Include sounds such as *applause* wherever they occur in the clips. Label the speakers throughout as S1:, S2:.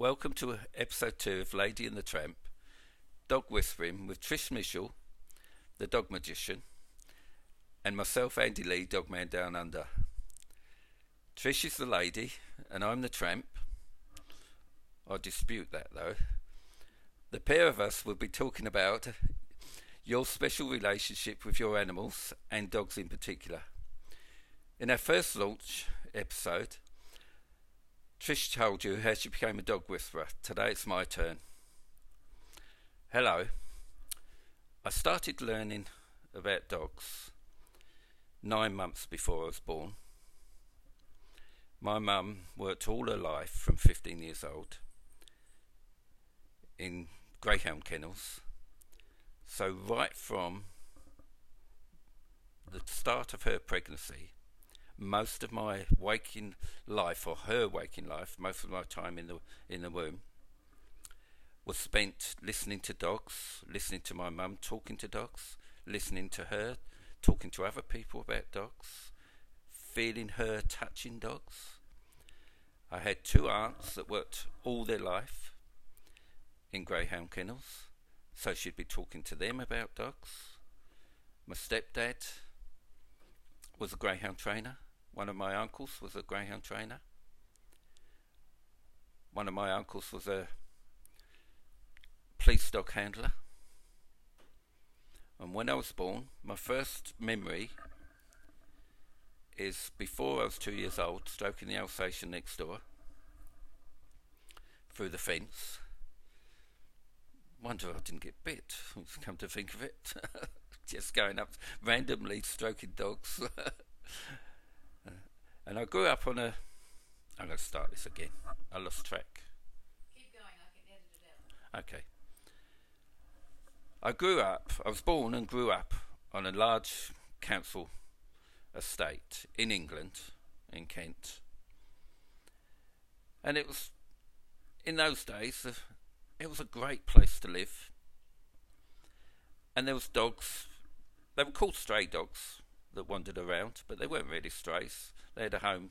S1: Welcome to episode two of Lady and the Tramp, Dog Whispering with Trish Mitchell, the dog magician, and myself, Andy Lee, Dogman Down Under. Trish is the lady, and I'm the tramp. I dispute that though. The pair of us will be talking about your special relationship with your animals and dogs in particular. In our first launch episode, Trish told you how she became a dog whisperer. Today it's my turn. Hello. I started learning about dogs nine months before I was born. My mum worked all her life from 15 years old in greyhound kennels. So, right from the start of her pregnancy, most of my waking life, or her waking life, most of my time in the in the womb, was spent listening to dogs, listening to my mum talking to dogs, listening to her talking to other people about dogs, feeling her touching dogs. I had two aunts that worked all their life in greyhound kennels, so she'd be talking to them about dogs. My stepdad was a greyhound trainer. One of my uncles was a greyhound trainer. One of my uncles was a police dog handler. And when I was born, my first memory is before I was two years old, stroking the Alsatian next door through the fence. Wonder I didn't get bit, come to think of it. *laughs* Just going up randomly stroking dogs. *laughs* and I grew up on a. I'm going to start this again. I lost track.
S2: Keep going, I can edit it out.
S1: Okay. I grew up, I was born and grew up on a large council estate in England, in Kent. And it was, in those days, it was a great place to live. And there was dogs, they were called stray dogs that wandered around, but they weren't really strays. They had a home.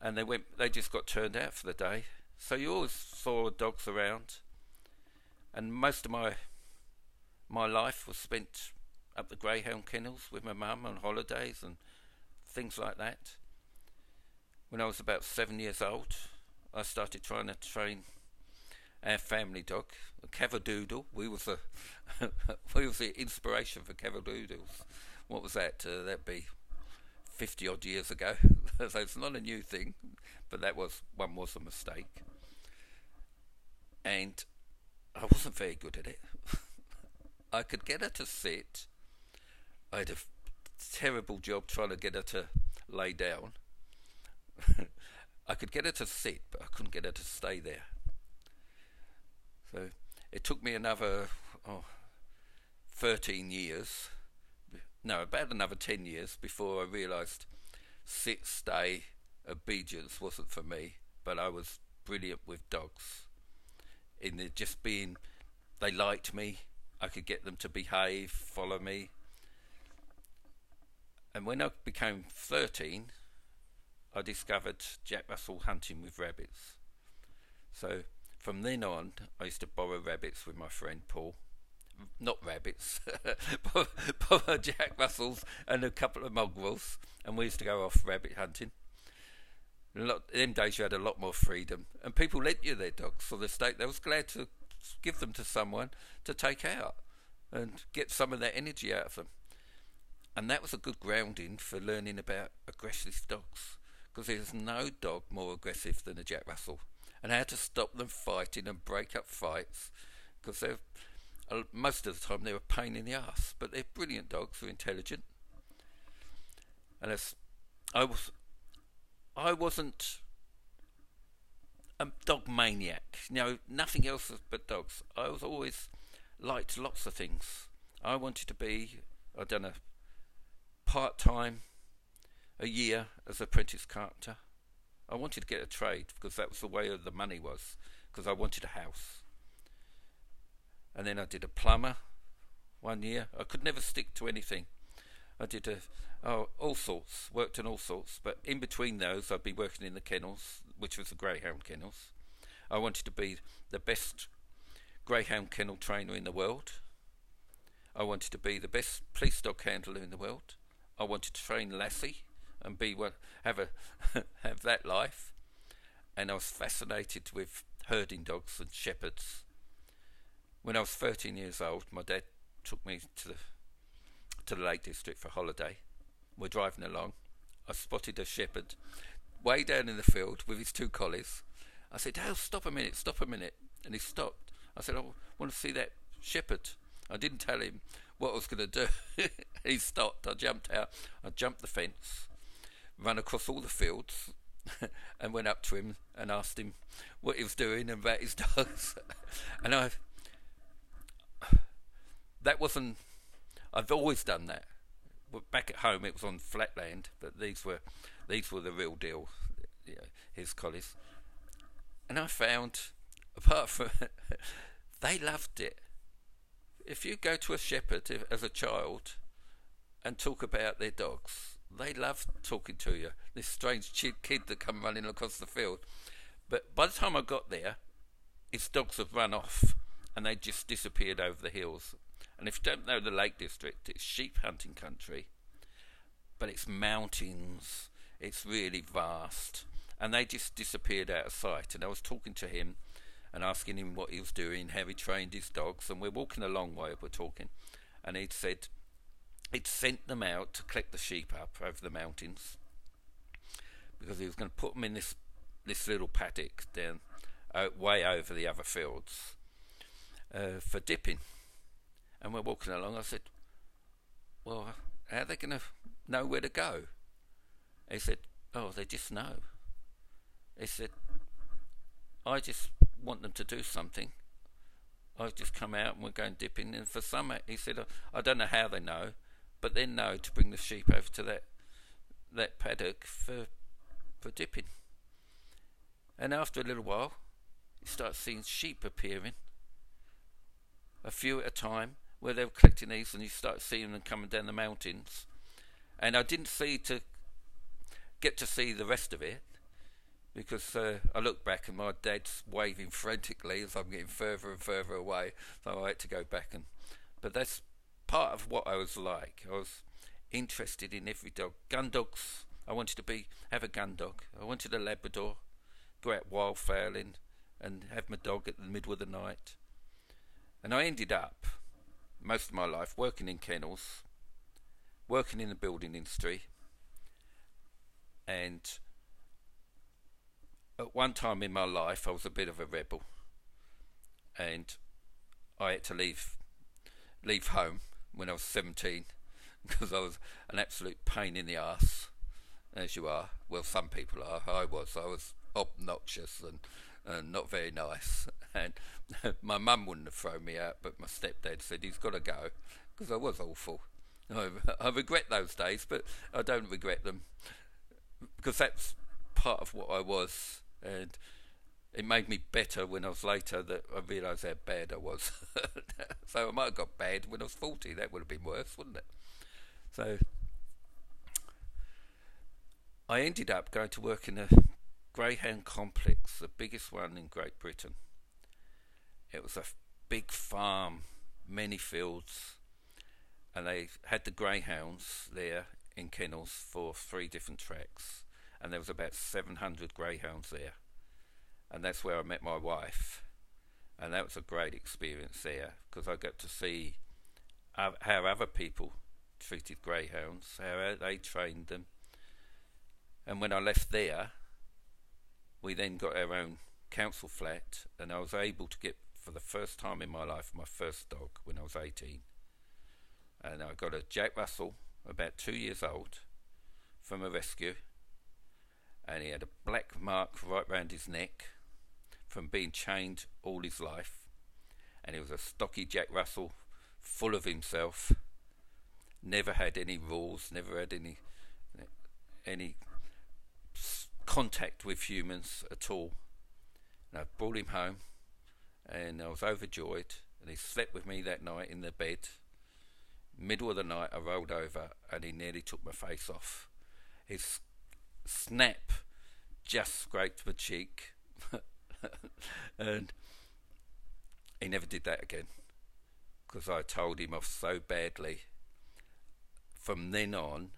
S1: And they went, they just got turned out for the day. So you always saw dogs around and most of my my life was spent up the greyhound kennels with my mum on holidays and things like that. When I was about seven years old, I started trying to train our family dog, a Cavadoodle. We was the *laughs* we was the inspiration for Cavadoodles. What was that? Uh, that'd be fifty odd years ago. *laughs* so it's not a new thing, but that was one was a mistake. And I wasn't very good at it. *laughs* I could get her to sit. I had a f- terrible job trying to get her to lay down. *laughs* I could get her to sit, but I couldn't get her to stay there. So it took me another oh, 13 years, no, about another 10 years before I realised sit, stay, obedience wasn't for me, but I was brilliant with dogs. In the just being they liked me I could get them to behave follow me. And when I became 13 I discovered Jack Russell hunting with rabbits. So from then on I used to borrow rabbits with my friend Paul not rabbits *laughs* borrow Jack Russells and a couple of mongrels and we used to go off rabbit hunting lot, in them days you had a lot more freedom, and people lent you their dogs for the state. They was glad to give them to someone to take out and get some of that energy out of them. And that was a good grounding for learning about aggressive dogs, because there's no dog more aggressive than a Jack Russell, and how to stop them fighting and break up fights, because they're most of the time they're a pain in the ass, but they're brilliant dogs. They're intelligent, and as I was I wasn't a dog maniac. You know, nothing else but dogs. I was always liked lots of things. I wanted to be, I'd done a part time, a year as apprentice carpenter. I wanted to get a trade because that was the way the money was, because I wanted a house. And then I did a plumber one year. I could never stick to anything. I did a, oh, all sorts, worked in all sorts, but in between those, I'd be working in the kennels, which was the greyhound kennels. I wanted to be the best greyhound kennel trainer in the world. I wanted to be the best police dog handler in the world. I wanted to train Lassie and be have a *laughs* have that life. And I was fascinated with herding dogs and shepherds. When I was 13 years old, my dad took me to the to the Lake District for holiday. We're driving along. I spotted a shepherd way down in the field with his two collies. I said, "Dale, stop a minute, stop a minute," and he stopped. I said, "I want to see that shepherd." I didn't tell him what I was going to do. *laughs* he stopped. I jumped out. I jumped the fence, ran across all the fields, *laughs* and went up to him and asked him what he was doing and about his dogs. *laughs* and I, that wasn't. I've always done that. Back at home, it was on flatland, but these were these were the real deal. You know, his collies, and I found, apart from, *laughs* they loved it if you go to a shepherd as a child and talk about their dogs, they love talking to you. This strange kid that come running across the field. But by the time I got there, his dogs have run off and they just disappeared over the hills. And if you don't know the Lake District, it's sheep hunting country, but it's mountains. It's really vast, and they just disappeared out of sight. And I was talking to him and asking him what he was doing, how he trained his dogs, and we're walking a long way, we're talking, and he'd said he'd sent them out to collect the sheep up over the mountains because he was going to put them in this this little paddock down uh, way over the other fields uh, for dipping. And we're walking along. I said, "Well, how are they going to know where to go?" He said, "Oh, they just know." He said, "I just want them to do something. I've just come out and we're going dipping. And for some, he said, I don't know how they know, but they know to bring the sheep over to that that paddock for for dipping. And after a little while, you start seeing sheep appearing, a few at a time, where they were collecting these, and you start seeing them coming down the mountains. And I didn't see to get to see the rest of it because uh, I look back and my dad's waving frantically as I'm getting further and further away. So I had to go back and. But that's part of what I was like. I was interested in every dog. Gun dogs. I wanted to be have a gun dog. I wanted a Labrador. Go out wildfowling and have my dog at the middle of the night. And I ended up most of my life working in kennels, working in the building industry, and at one time in my life, I was a bit of a rebel, and I had to leave leave home when I was 17 *laughs* because I was an absolute pain in the ass, as you are. Well, some people are. I was. I was obnoxious and, and not very nice. *laughs* And *laughs* my mum wouldn't have thrown me out, but my stepdad said he's got to go because I was awful. *laughs* I, I regret those days, but I don't regret them because that's part of what I was and it made me better when I was later that I realised how bad I was. so I might have got bad when I was 40. That would have been worse, wouldn't it? So I ended up going to work in a greyhound complex, the biggest one in Great Britain. It was a big farm, many fields, and they had the greyhounds there in kennels for three different tracks and there was about 700 greyhounds there. And that's where I met my wife. And that was a great experience there because I got to see how other people treated greyhounds, how uh, they trained them. And when I left there, we then got our own council flat, and I was able to get, for the first time in my life, my first dog when I was 18. And I got a Jack Russell, about two years old, from a rescue and he had a black mark right round his neck from being chained all his life. And he was a stocky Jack Russell, full of himself. Never had any rules, never had any any contact with humans at all. And I brought him home, and I was overjoyed. And he slept with me that night in the bed. Middle of the night, I rolled over, and he nearly took my face off. His snap just scraped my cheek. *laughs* and he never did that again because I told him off so badly. From then on,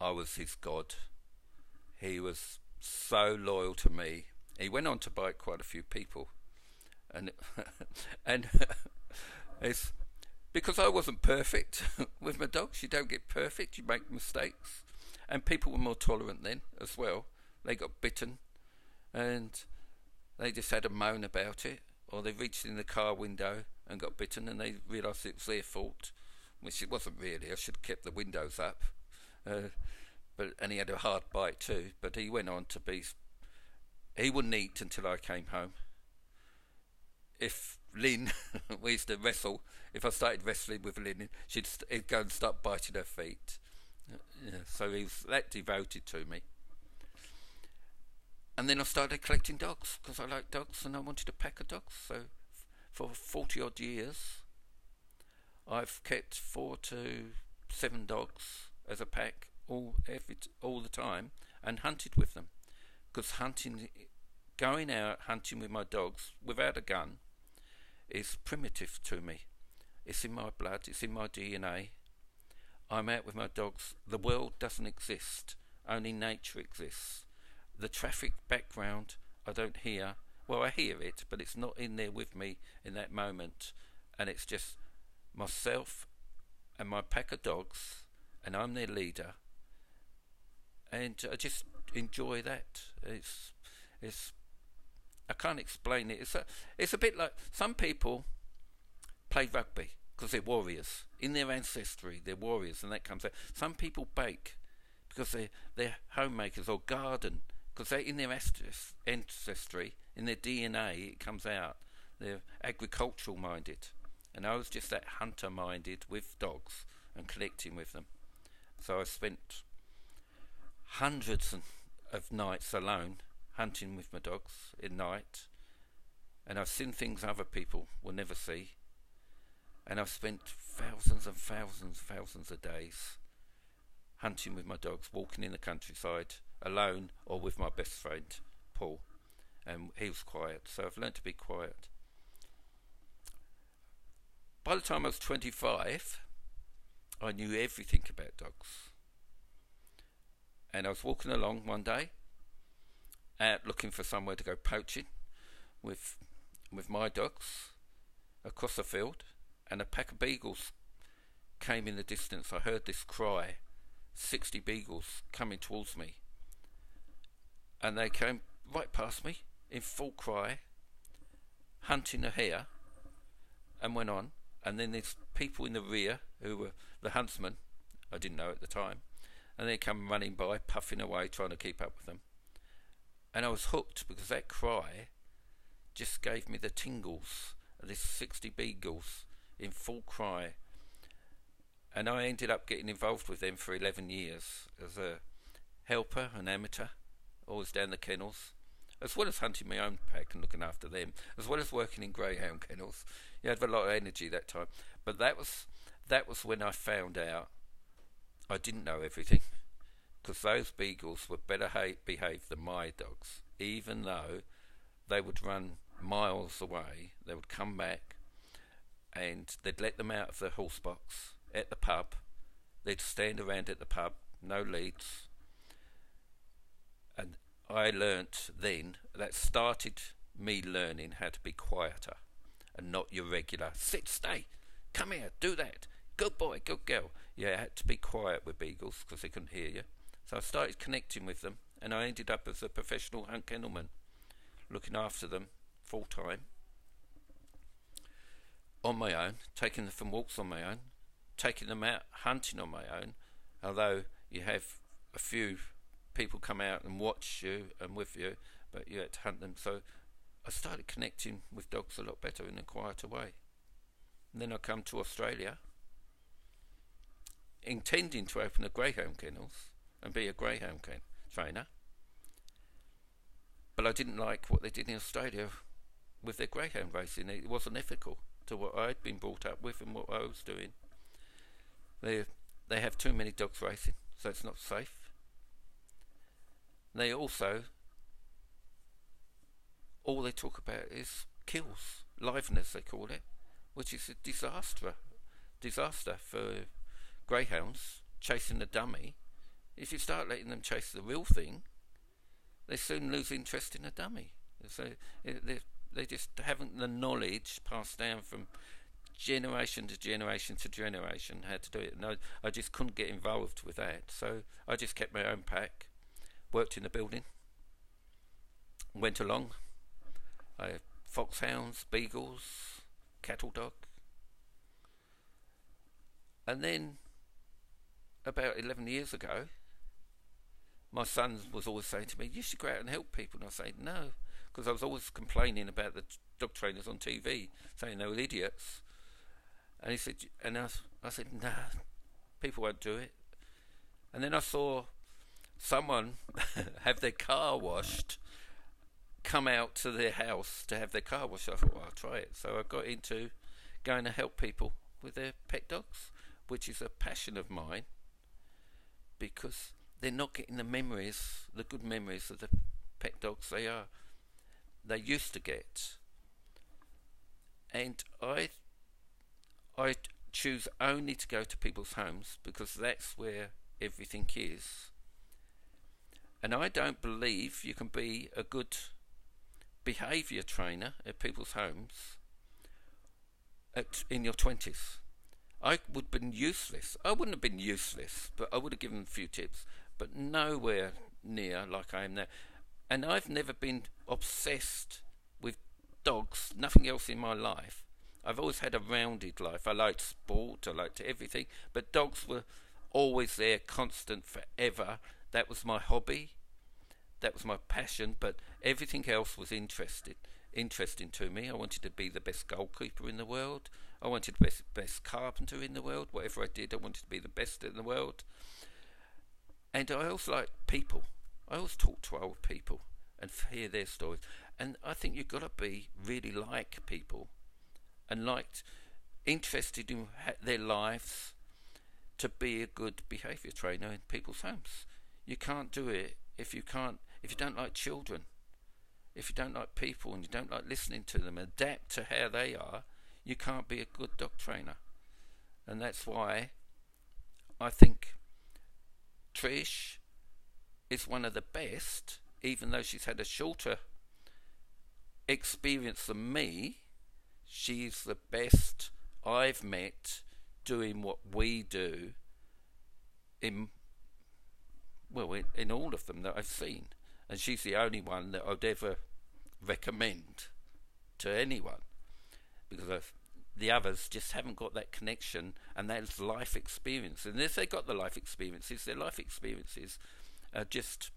S1: I was his god. He was so loyal to me. He went on to bite quite a few people, and *laughs* and *laughs* it's because I wasn't perfect *laughs* with my dogs. You don't get perfect. You make mistakes, and people were more tolerant then as well. They got bitten, and they just had a moan about it, or they reached in the car window and got bitten, and they realised it was their fault, which it wasn't really. I should have kept the windows up. Uh, but and he had a hard bite too. But he went on to be. He wouldn't eat until I came home. If Lynn, *laughs* we used to wrestle. If I started wrestling with Lynn, she'd st- go and start biting her feet. Yeah, so he was that devoted to me. And then I started collecting dogs because I like dogs and I wanted a pack of dogs. So for 40 odd years, I've kept four to seven dogs as a pack all all the time and hunted with them. Because hunting going out hunting with my dogs without a gun is primitive to me. It's in my blood it's in my DNA I'm out with my dogs. The world doesn't exist. Only nature exists. The traffic background I don't hear. Well I hear it but it's not in there with me in that moment. And it's just myself and my pack of dogs and I'm their leader and I just enjoy that. It's it's I can't explain it. It's a it's a bit like some people play rugby because they're warriors in their ancestry. They're warriors, and that comes out. Some people bake because they they're homemakers or garden because they're in their ancestry, in their DNA. It comes out. They're agricultural minded, and I was just that hunter minded with dogs and connecting with them. So I spent hundreds of nights alone hunting with my dogs at night, and I've seen things other people will never see, and I've spent thousands and thousands and thousands of days hunting with my dogs, walking in the countryside alone or with my best friend Paul, and he was quiet, so I've learned to be quiet. By the time I was 25, I knew everything about dogs and I was walking along one day, out looking for somewhere to go poaching, with with my dogs, across the field, and a pack of beagles came in the distance. I heard this cry, sixty beagles coming towards me, and they came right past me in full cry, hunting a hare, and went on. And then there's people in the rear who were the huntsmen. I didn't know at the time and they come running by, puffing away, trying to keep up with them. And I was hooked because that cry just gave me the tingles of this 60 beagles in full cry. And I ended up getting involved with them for 11 years as a helper, an amateur, always down the kennels, as well as hunting my own pack and looking after them, as well as working in greyhound kennels. You had a lot of energy that time. But that was that was when I found out I didn't know everything because those beagles were better ha- behaved than my dogs, even though they would run miles away. They would come back and they'd let them out of the horse box at the pub. They'd stand around at the pub, no leads. And I learnt then, that started me learning how to be quieter and not your regular sit, stay, come here, do that, good boy, good girl. Yeah, I had to be quiet with beagles because they couldn't hear you. So I started connecting with them, and I ended up as a professional hunt kennelman, looking after them full time, on my own, taking them from walks on my own, taking them out hunting on my own. Although you have a few people come out and watch you and with you, but you had to hunt them. So I started connecting with dogs a lot better in a quieter way. And then I come to Australia intending to open a greyhound kennels and be a greyhound can- trainer. But I didn't like what they did in Australia with their greyhound racing. It wasn't ethical to what I'd been brought up with and what I was doing. They they have too many dogs racing, so it's not safe. They also all they talk about is kills, liveness they call it, which is a disaster, disaster for greyhounds chasing a dummy. If you start letting them chase the real thing, they soon lose interest in a dummy. So eh, they they just haven't the knowledge passed down from generation to generation to generation how to do it. No, I, I just couldn't get involved with that. So I just kept my own pack, worked in the building, went along. I foxhounds, beagles, cattle dog. And then about 11 years ago, my son was always saying to me, You should go out and help people. And I say, No, because I was always complaining about the dog trainers on TV, saying they were idiots. And he said, and I, I said, nah, people won't do it. And then I saw someone *laughs* have their car washed, come out to their house to have their car washed. I thought, well, I'll try it. So I got into going to help people with their pet dogs, which is a passion of mine because they're not getting the memories, the good memories of the pet dogs they are, they used to get. And I I choose only to go to people's homes because that's where everything is. And I don't believe you can be a good behaviour trainer at people's homes at, in your 20s. I would have been useless. I wouldn't have been useless, but I would have given a few tips, but nowhere near like I am now. And I've never been obsessed with dogs, nothing else in my life. I've always had a rounded life. I liked sport, I liked everything, but dogs were always there, constant, forever. That was my hobby, that was my passion, but everything else was interested, interesting to me. I wanted to be the best goalkeeper in the world. I wanted the best, best carpenter in the world. Whatever I did, I wanted to be the best in the world. And I also like people. I always talk to old people and hear their stories. And I think you've got to be really like people and liked, interested in their lives to be a good behaviour trainer in people's homes. You can't do it if you can't, if you don't like children, if you don't like people and you don't like listening to them, adapt to how they are, you can't be a good dog trainer. And that's why I think Trish is one of the best, even though she's had a shorter experience than me she's the best I've met doing what we do in well in, in all of them that I've seen and she's the only one that I'd ever recommend to anyone because the others just haven't got that connection and that's life experience and if they got the life experiences their life experiences are just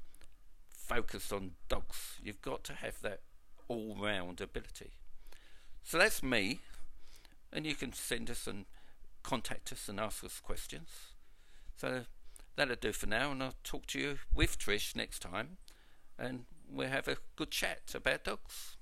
S1: focused on dogs you've got to have that all round ability so that's me. And you can send us and contact us and ask us questions. So that'll do for now. And I'll talk to you with Trish next time. And we'll have a good chat about dogs.